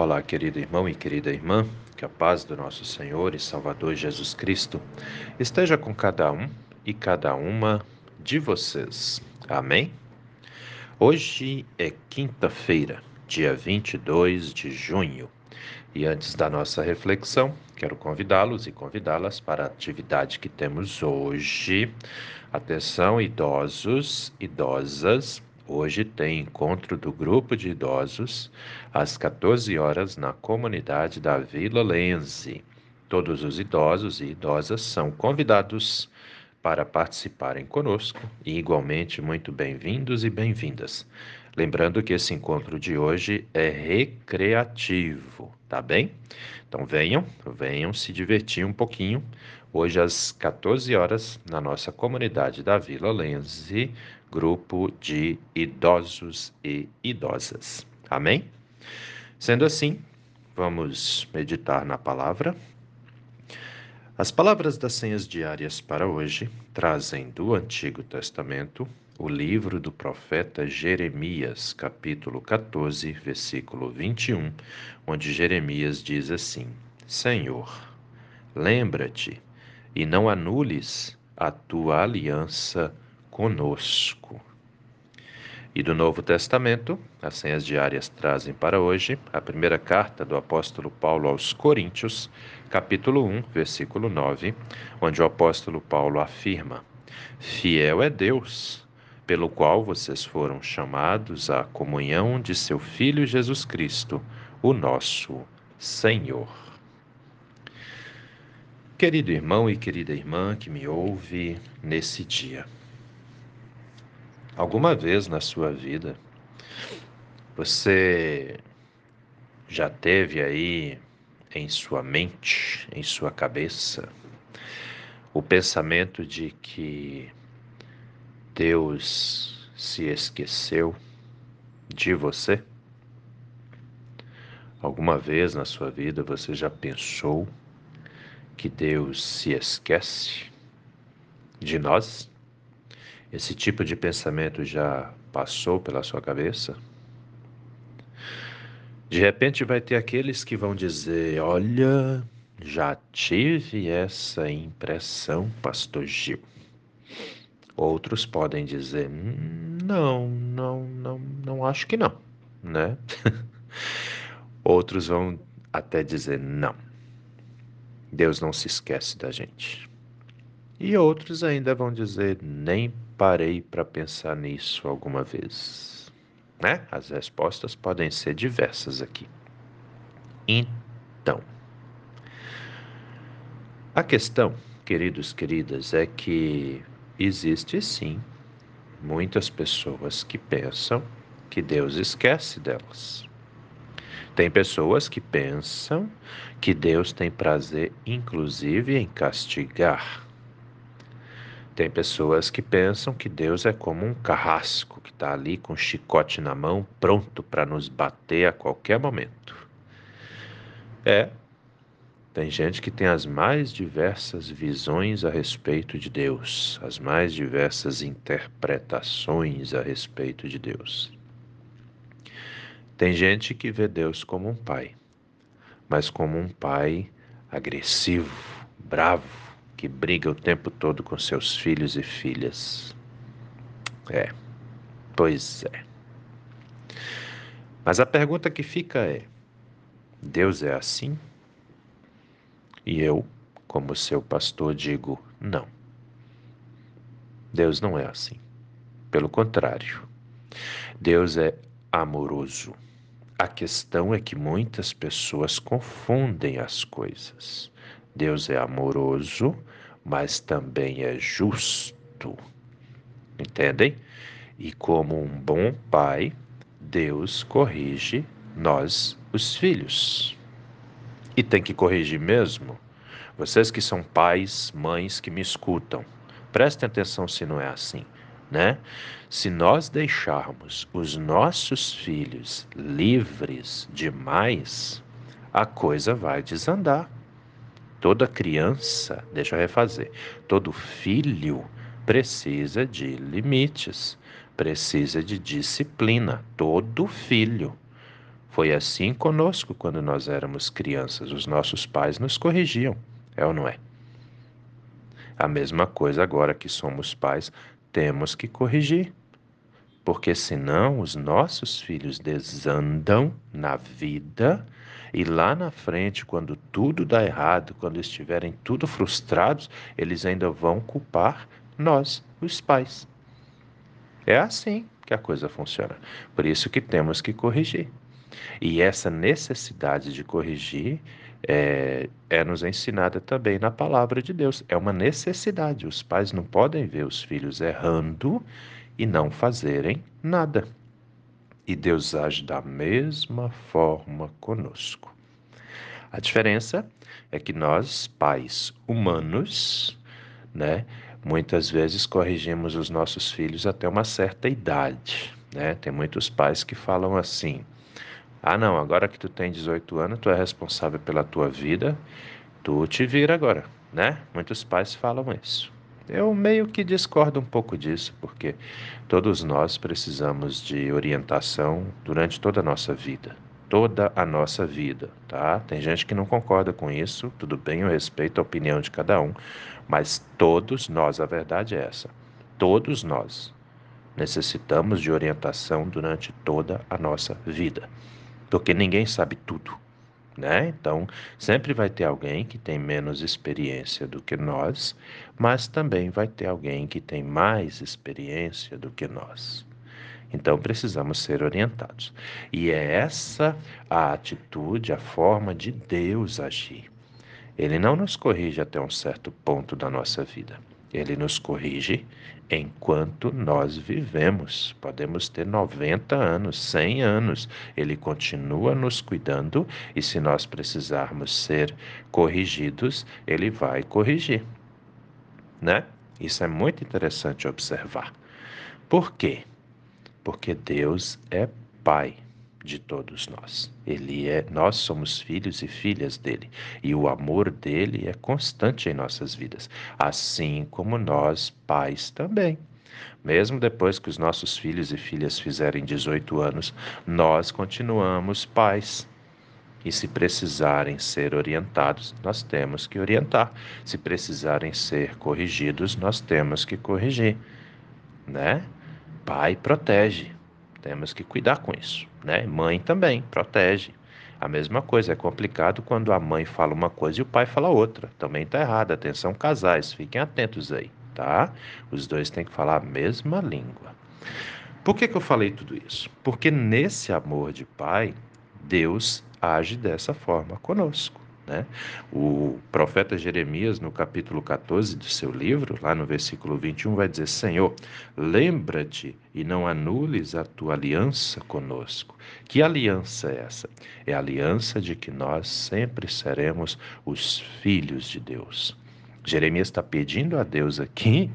Olá, querido irmão e querida irmã, que a paz do nosso Senhor e Salvador Jesus Cristo esteja com cada um e cada uma de vocês. Amém? Hoje é quinta-feira, dia 22 de junho, e antes da nossa reflexão, quero convidá-los e convidá-las para a atividade que temos hoje. Atenção, idosos, idosas, Hoje tem encontro do grupo de idosos às 14 horas na comunidade da Vila Lense. Todos os idosos e idosas são convidados para participarem conosco e igualmente muito bem-vindos e bem-vindas. Lembrando que esse encontro de hoje é recreativo, tá bem? Então venham, venham se divertir um pouquinho. Hoje às 14 horas na nossa comunidade da Vila Lense, grupo de idosos e idosas. Amém? Sendo assim, vamos meditar na palavra. As palavras das senhas diárias para hoje trazem do Antigo Testamento o livro do profeta Jeremias, capítulo 14, versículo 21, onde Jeremias diz assim: Senhor, lembra-te e não anules a tua aliança conosco. E do Novo Testamento, as senhas diárias trazem para hoje a primeira carta do apóstolo Paulo aos Coríntios, capítulo 1, versículo 9, onde o apóstolo Paulo afirma: Fiel é Deus, pelo qual vocês foram chamados à comunhão de seu Filho Jesus Cristo, o nosso Senhor. Querido irmão e querida irmã que me ouve nesse dia, Alguma vez na sua vida você já teve aí em sua mente, em sua cabeça, o pensamento de que Deus se esqueceu de você? Alguma vez na sua vida você já pensou que Deus se esquece de nós? Esse tipo de pensamento já passou pela sua cabeça? De repente vai ter aqueles que vão dizer: Olha, já tive essa impressão, Pastor Gil. Outros podem dizer: Não, não, não, não acho que não, né? Outros vão até dizer: Não, Deus não se esquece da gente. E outros ainda vão dizer: Nem parei para pensar nisso alguma vez? Né? As respostas podem ser diversas aqui. Então, a questão, queridos, queridas, é que existe sim muitas pessoas que pensam que Deus esquece delas. Tem pessoas que pensam que Deus tem prazer, inclusive, em castigar tem pessoas que pensam que Deus é como um carrasco que está ali com um chicote na mão, pronto para nos bater a qualquer momento. É, tem gente que tem as mais diversas visões a respeito de Deus, as mais diversas interpretações a respeito de Deus. Tem gente que vê Deus como um pai, mas como um pai agressivo, bravo, que briga o tempo todo com seus filhos e filhas. É, pois é. Mas a pergunta que fica é: Deus é assim? E eu, como seu pastor, digo: não. Deus não é assim. Pelo contrário, Deus é amoroso. A questão é que muitas pessoas confundem as coisas. Deus é amoroso, mas também é justo. Entendem? E como um bom pai, Deus corrige nós, os filhos. E tem que corrigir mesmo. Vocês que são pais, mães que me escutam, prestem atenção se não é assim, né? Se nós deixarmos os nossos filhos livres demais, a coisa vai desandar. Toda criança, deixa eu refazer, todo filho precisa de limites, precisa de disciplina. Todo filho. Foi assim conosco quando nós éramos crianças. Os nossos pais nos corrigiam, é ou não é? A mesma coisa agora que somos pais, temos que corrigir. Porque senão os nossos filhos desandam na vida e lá na frente, quando tudo dá errado, quando estiverem tudo frustrados, eles ainda vão culpar nós, os pais. É assim que a coisa funciona. Por isso que temos que corrigir. E essa necessidade de corrigir é, é nos ensinada também na palavra de Deus. É uma necessidade. Os pais não podem ver os filhos errando e não fazerem nada. E Deus age da mesma forma conosco. A diferença é que nós, pais humanos, né, muitas vezes corrigimos os nossos filhos até uma certa idade. Né? Tem muitos pais que falam assim: ah, não, agora que tu tem 18 anos, tu é responsável pela tua vida, tu te vira agora, né? Muitos pais falam isso. Eu meio que discordo um pouco disso, porque todos nós precisamos de orientação durante toda a nossa vida. Toda a nossa vida, tá? Tem gente que não concorda com isso, tudo bem, eu respeito a opinião de cada um, mas todos nós, a verdade é essa, todos nós necessitamos de orientação durante toda a nossa vida porque ninguém sabe tudo. Né? Então, sempre vai ter alguém que tem menos experiência do que nós, mas também vai ter alguém que tem mais experiência do que nós. Então, precisamos ser orientados. E é essa a atitude, a forma de Deus agir. Ele não nos corrige até um certo ponto da nossa vida. Ele nos corrige enquanto nós vivemos. Podemos ter 90 anos, 100 anos. Ele continua nos cuidando e, se nós precisarmos ser corrigidos, ele vai corrigir. Né? Isso é muito interessante observar. Por quê? Porque Deus é Pai de todos nós. Ele é, nós somos filhos e filhas dele, e o amor dele é constante em nossas vidas, assim como nós, pais, também. Mesmo depois que os nossos filhos e filhas fizerem 18 anos, nós continuamos pais. E se precisarem ser orientados, nós temos que orientar. Se precisarem ser corrigidos, nós temos que corrigir, né? Pai protege, temos que cuidar com isso, né? Mãe também protege. A mesma coisa, é complicado quando a mãe fala uma coisa e o pai fala outra. Também está errado. Atenção, casais, fiquem atentos aí, tá? Os dois têm que falar a mesma língua. Por que, que eu falei tudo isso? Porque nesse amor de pai, Deus age dessa forma conosco. Né? O profeta Jeremias, no capítulo 14 do seu livro, lá no versículo 21, vai dizer: Senhor, lembra-te e não anules a tua aliança conosco. Que aliança é essa? É a aliança de que nós sempre seremos os filhos de Deus. Jeremias está pedindo a Deus aqui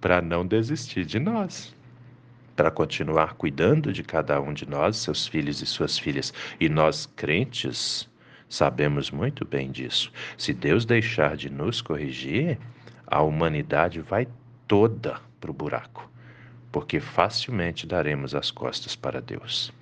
para não desistir de nós para continuar cuidando de cada um de nós, seus filhos e suas filhas. E nós, crentes, Sabemos muito bem disso. Se Deus deixar de nos corrigir, a humanidade vai toda para o buraco, porque facilmente daremos as costas para Deus.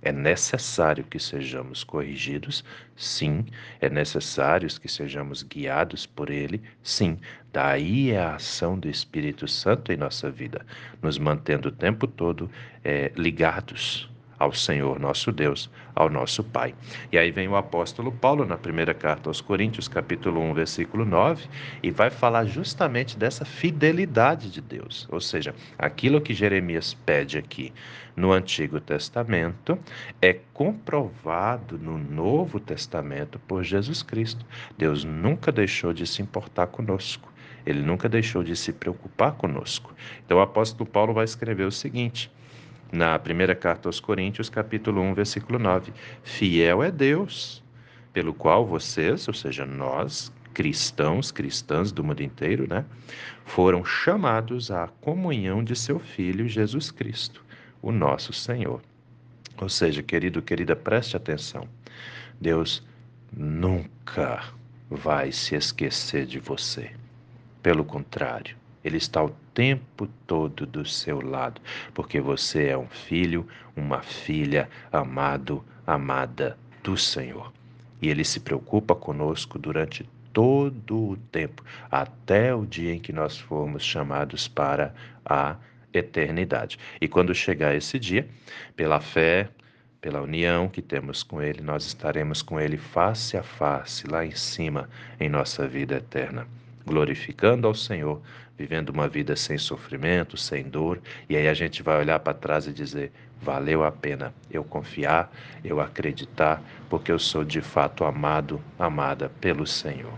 É necessário que sejamos corrigidos? Sim. É necessário que sejamos guiados por Ele? Sim. Daí é a ação do Espírito Santo em nossa vida, nos mantendo o tempo todo é, ligados ao Senhor nosso Deus, ao nosso Pai. E aí vem o apóstolo Paulo na primeira carta aos Coríntios, capítulo 1, versículo 9, e vai falar justamente dessa fidelidade de Deus, ou seja, aquilo que Jeremias pede aqui no Antigo Testamento é comprovado no Novo Testamento por Jesus Cristo. Deus nunca deixou de se importar conosco. Ele nunca deixou de se preocupar conosco. Então o apóstolo Paulo vai escrever o seguinte: na primeira carta aos Coríntios, capítulo 1, versículo 9. Fiel é Deus, pelo qual vocês, ou seja, nós, cristãos, cristãs do mundo inteiro, né, foram chamados à comunhão de seu Filho Jesus Cristo, o nosso Senhor. Ou seja, querido, querida, preste atenção. Deus nunca vai se esquecer de você. Pelo contrário, ele está o tempo todo do seu lado, porque você é um filho, uma filha amado, amada do Senhor. E Ele se preocupa conosco durante todo o tempo, até o dia em que nós formos chamados para a eternidade. E quando chegar esse dia, pela fé, pela união que temos com Ele, nós estaremos com Ele face a face, lá em cima, em nossa vida eterna, glorificando ao Senhor, vivendo uma vida sem sofrimento, sem dor, e aí a gente vai olhar para trás e dizer: valeu a pena eu confiar, eu acreditar, porque eu sou de fato amado, amada pelo Senhor.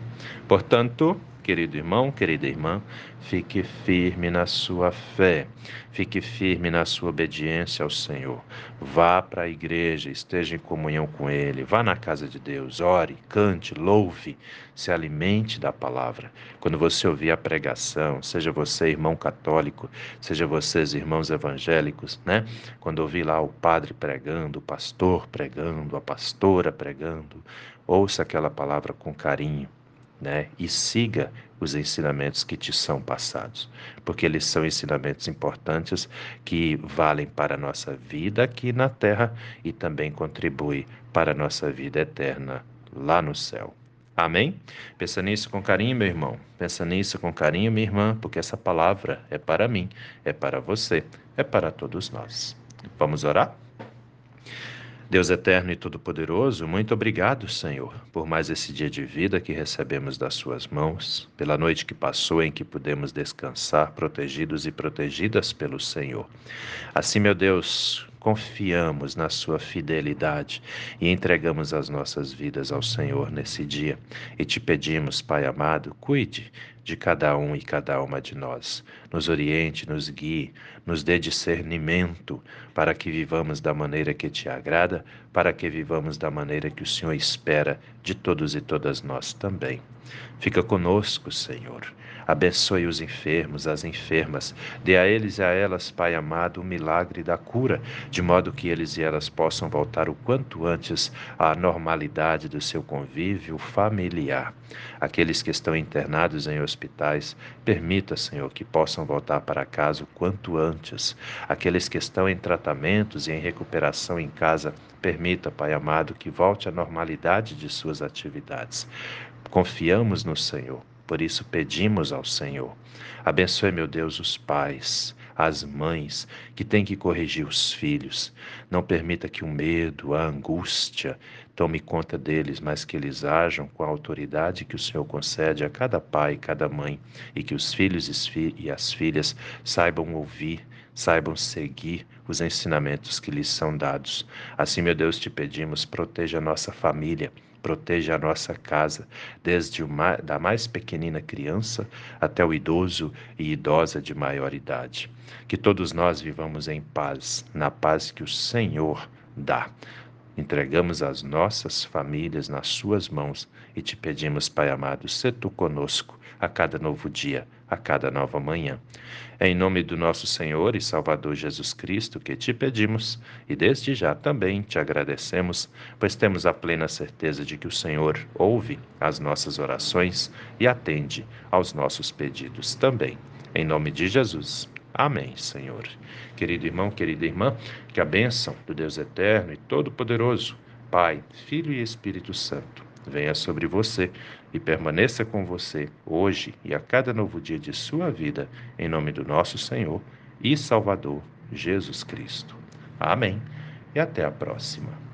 Portanto, querido irmão, querida irmã, fique firme na sua fé, fique firme na sua obediência ao Senhor. Vá para a igreja, esteja em comunhão com Ele, vá na casa de Deus, ore, cante, louve, se alimente da palavra. Quando você ouvir a pregação, seja você irmão católico, seja vocês irmãos evangélicos, né? Quando ouvir lá o padre pregando, o pastor pregando, a pastora pregando, ouça aquela palavra com carinho né? E siga os ensinamentos que te são passados, porque eles são ensinamentos importantes que valem para a nossa vida aqui na terra e também contribuem para a nossa vida eterna lá no céu. Amém? Pensa nisso com carinho, meu irmão. Pensa nisso com carinho, minha irmã, porque essa palavra é para mim, é para você, é para todos nós. Vamos orar? Deus eterno e todo-poderoso, muito obrigado, Senhor, por mais esse dia de vida que recebemos das Suas mãos, pela noite que passou em que pudemos descansar, protegidos e protegidas pelo Senhor. Assim, meu Deus, confiamos na Sua fidelidade e entregamos as nossas vidas ao Senhor nesse dia. E te pedimos, Pai amado, cuide de cada um e cada uma de nós. Nos oriente, nos guie, nos dê discernimento para que vivamos da maneira que te agrada, para que vivamos da maneira que o Senhor espera de todos e todas nós também. Fica conosco, Senhor. Abençoe os enfermos, as enfermas. Dê a eles e a elas, Pai amado, o milagre da cura, de modo que eles e elas possam voltar o quanto antes à normalidade do seu convívio familiar. Aqueles que estão internados em hospitais, permita, Senhor, que possam voltar para casa o quanto antes. Aqueles que estão em tratamentos e em recuperação em casa, permita, Pai amado, que volte à normalidade de suas atividades. Confiamos no Senhor por isso pedimos ao Senhor. Abençoe, meu Deus, os pais, as mães que têm que corrigir os filhos. Não permita que o medo, a angústia tome conta deles, mas que eles ajam com a autoridade que o Senhor concede a cada pai e cada mãe, e que os filhos e as filhas saibam ouvir, saibam seguir os ensinamentos que lhes são dados. Assim, meu Deus, te pedimos, proteja a nossa família proteja a nossa casa, desde mais, da mais pequenina criança até o idoso e idosa de maior idade. Que todos nós vivamos em paz, na paz que o Senhor dá. Entregamos as nossas famílias nas Suas mãos e te pedimos, Pai amado, se tu conosco a cada novo dia, a cada nova manhã. Em nome do nosso Senhor e Salvador Jesus Cristo que te pedimos e desde já também te agradecemos, pois temos a plena certeza de que o Senhor ouve as nossas orações e atende aos nossos pedidos também. Em nome de Jesus. Amém, Senhor. Querido irmão, querida irmã, que a bênção do Deus eterno e todo-poderoso, Pai, Filho e Espírito Santo, venha sobre você e permaneça com você hoje e a cada novo dia de sua vida, em nome do nosso Senhor e Salvador Jesus Cristo. Amém. E até a próxima.